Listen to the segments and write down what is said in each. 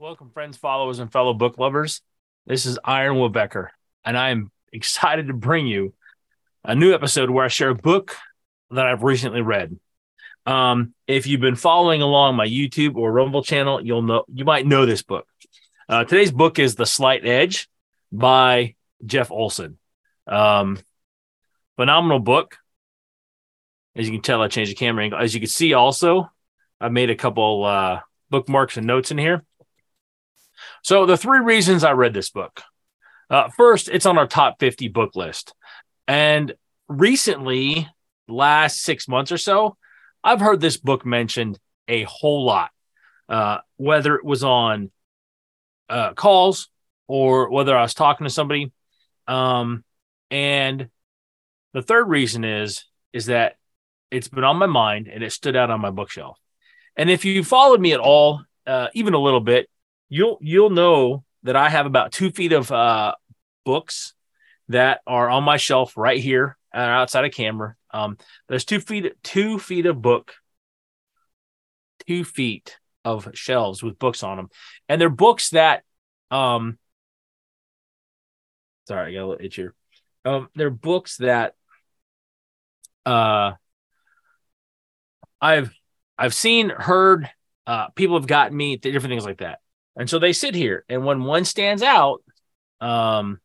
Welcome, friends, followers, and fellow book lovers. This is Iron Woodbecker, and I am excited to bring you a new episode where I share a book that I've recently read. Um, if you've been following along my YouTube or Rumble channel, you'll know you might know this book. Uh, today's book is The Slight Edge by Jeff Olson. Um, phenomenal book. As you can tell, I changed the camera angle. As you can see, also, I made a couple uh, bookmarks and notes in here. So, the three reasons I read this book uh, first, it's on our top 50 book list. And recently, last six months or so, I've heard this book mentioned a whole lot, uh, whether it was on uh, calls or whether I was talking to somebody. Um, and the third reason is is that it's been on my mind and it stood out on my bookshelf. And if you followed me at all, uh, even a little bit, you'll you'll know that I have about two feet of uh, books that are on my shelf right here uh, outside of camera. Um, there's two feet two feet of book, two feet of shelves with books on them, and they're books that um. Sorry, I got a little itch here. Um, they're books that uh I've I've seen, heard, uh, people have gotten me different things like that. And so they sit here, and when one stands out, um,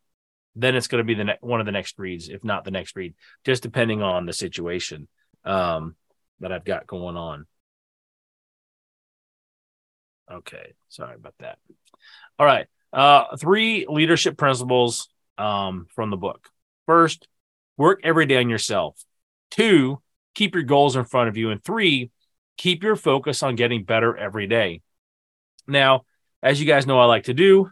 then it's going to be the ne- one of the next reads, if not the next read, just depending on the situation um, that I've got going on. Okay, sorry about that. All right, uh, three leadership principles um, from the book. First, work every day on yourself. Two, keep your goals in front of you, and three, keep your focus on getting better every day. Now, as you guys know, I like to do,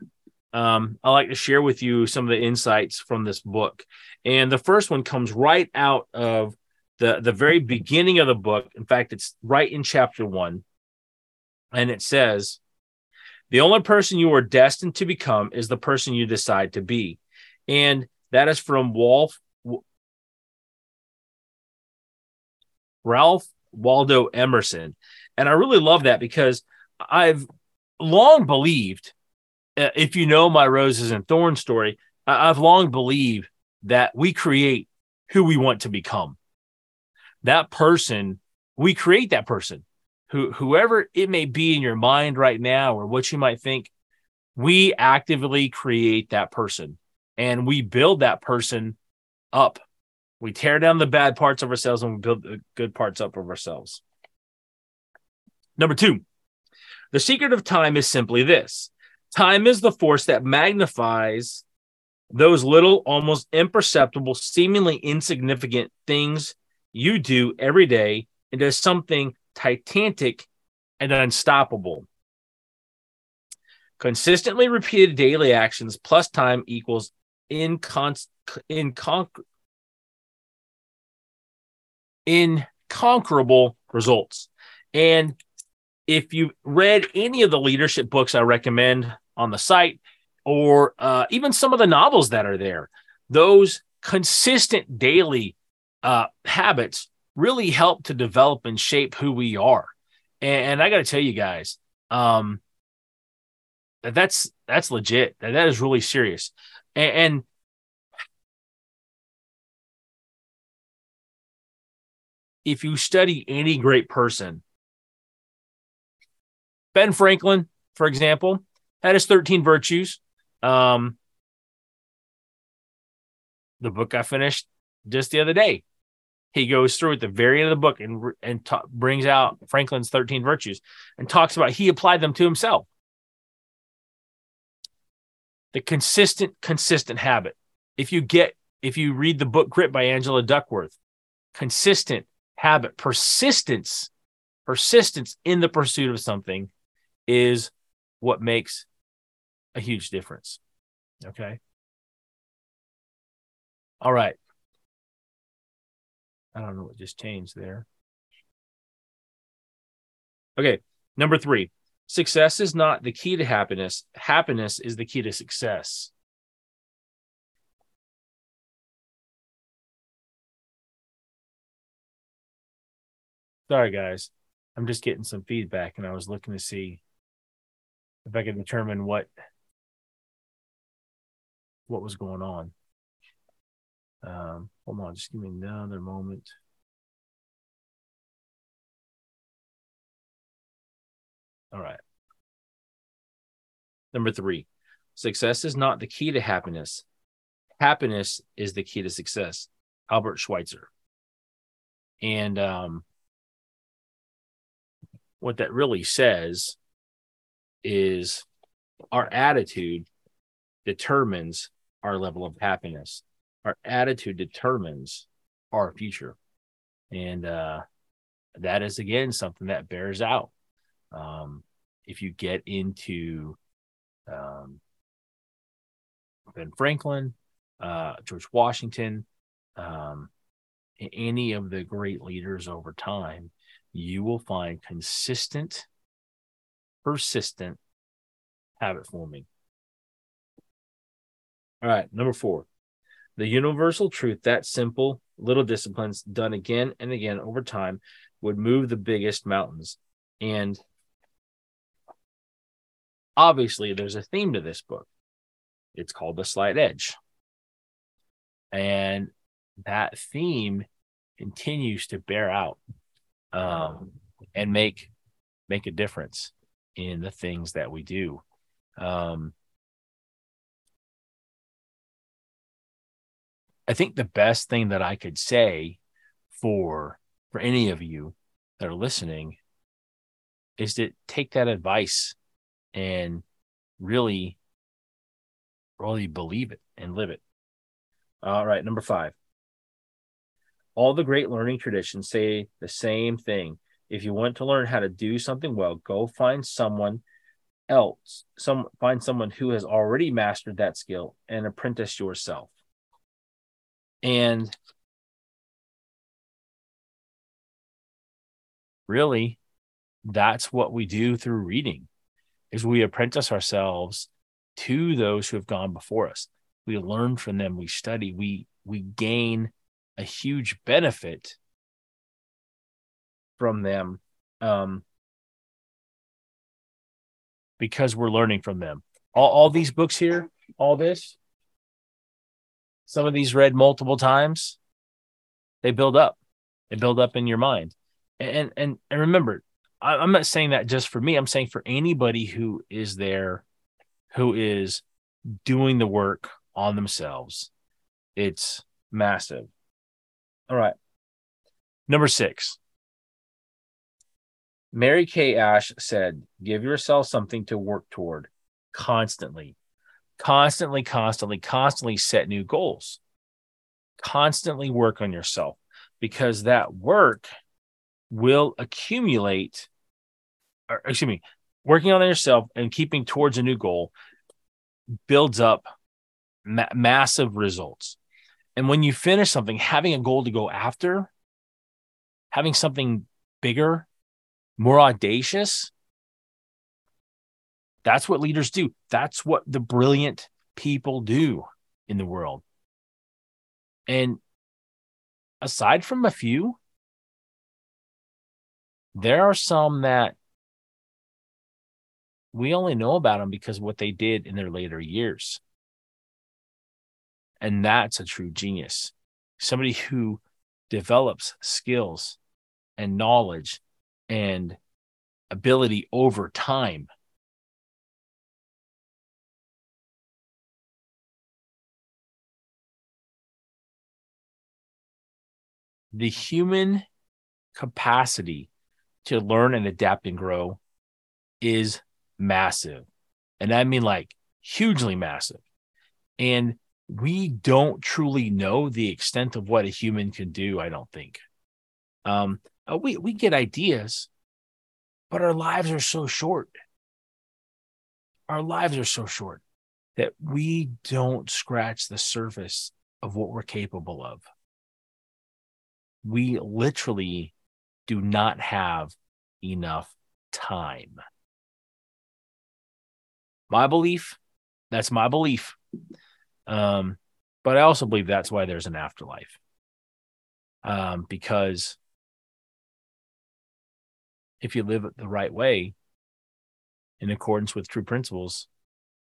um, I like to share with you some of the insights from this book. And the first one comes right out of the, the very beginning of the book. In fact, it's right in chapter one. And it says, The only person you are destined to become is the person you decide to be. And that is from Wolf, Ralph Waldo Emerson. And I really love that because I've long believed, uh, if you know my roses and thorns story, I've long believed that we create who we want to become. That person, we create that person, who whoever it may be in your mind right now or what you might think, we actively create that person and we build that person up we tear down the bad parts of ourselves and we build the good parts up of ourselves. Number two, the secret of time is simply this time is the force that magnifies those little, almost imperceptible, seemingly insignificant things you do every day into something titanic and unstoppable. Consistently repeated daily actions plus time equals incon- incon- inconquerable results. And if you've read any of the leadership books I recommend on the site, or uh, even some of the novels that are there, those consistent daily uh, habits really help to develop and shape who we are. And, and I got to tell you guys, um, that's that's legit. That, is really serious. And, and if you study any great person, Ben Franklin, for example, had his 13 virtues. Um, the book I finished just the other day. He goes through at the very end of the book and and ta- brings out Franklin's 13 virtues and talks about he applied them to himself. The consistent, consistent habit. If you get, if you read the book Grit by Angela Duckworth, consistent, habit, persistence, persistence in the pursuit of something is what makes a huge difference. Okay. All right. I don't know what just changed there. Okay. Number three success is not the key to happiness, happiness is the key to success. Sorry, guys. I'm just getting some feedback and I was looking to see if I could determine what what was going on. Um, hold on, just give me another moment. All right. Number three, success is not the key to happiness. Happiness is the key to success. Albert Schweitzer. And um, what that really says is our attitude determines our level of happiness. Our attitude determines our future. And uh, that is, again, something that bears out. Um, if you get into um, Ben Franklin, uh, George Washington, um, any of the great leaders over time, you will find consistent, persistent habit forming. All right, number four, the universal truth that simple little disciplines done again and again over time would move the biggest mountains. And obviously, there's a theme to this book. It's called The Slight Edge. And that theme continues to bear out um, and make make a difference in the things that we do. Um, I think the best thing that I could say for for any of you that are listening is to take that advice and really really believe it and live it. All right, number 5. All the great learning traditions say the same thing. If you want to learn how to do something well, go find someone else, some find someone who has already mastered that skill and apprentice yourself. And really, that's what we do through reading is we apprentice ourselves to those who have gone before us. We learn from them, we study, we we gain a huge benefit from them um, because we're learning from them. All, all these books here, all this, some of these read multiple times, they build up. They build up in your mind. And and and remember, I, I'm not saying that just for me. I'm saying for anybody who is there, who is doing the work on themselves. It's massive. All right. Number six. Mary Kay Ash said, Give yourself something to work toward constantly constantly, constantly, constantly set new goals. Constantly work on yourself because that work will accumulate, or excuse me, working on yourself and keeping towards a new goal builds up ma- massive results. And when you finish something, having a goal to go after, having something bigger, more audacious, that's what leaders do. That's what the brilliant people do in the world. And aside from a few, there are some that we only know about them because of what they did in their later years. And that's a true genius. Somebody who develops skills and knowledge and ability over time the human capacity to learn and adapt and grow is massive. And I mean like hugely massive. And we don't truly know the extent of what a human can do, I don't think. Um, uh, we, we get ideas, but our lives are so short. Our lives are so short that we don't scratch the surface of what we're capable of we literally do not have enough time. My belief, that's my belief. Um, but I also believe that's why there's an afterlife. Um, because if you live the right way, in accordance with true principles,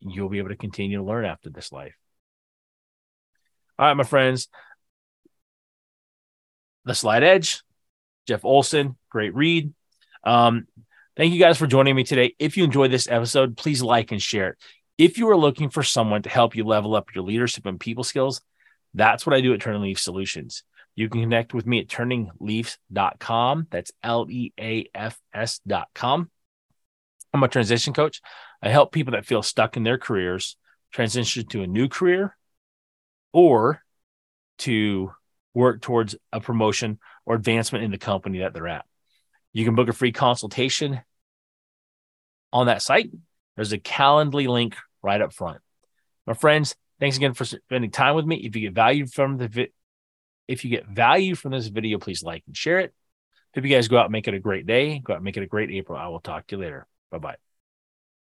you'll be able to continue to learn after this life. All right, my friends. The Slight Edge, Jeff Olson, great read. Um, thank you guys for joining me today. If you enjoyed this episode, please like and share it. If you are looking for someone to help you level up your leadership and people skills, that's what I do at Turning Leaf Solutions. You can connect with me at turningleafs.com. That's L E A F S.com. I'm a transition coach. I help people that feel stuck in their careers transition to a new career or to work towards a promotion or advancement in the company that they're at. You can book a free consultation on that site. There's a Calendly link right up front. My friends, thanks again for spending time with me. If you get value from the if you get value from this video, please like and share it. Hope you guys go out and make it a great day. Go out and make it a great April. I will talk to you later. Bye bye.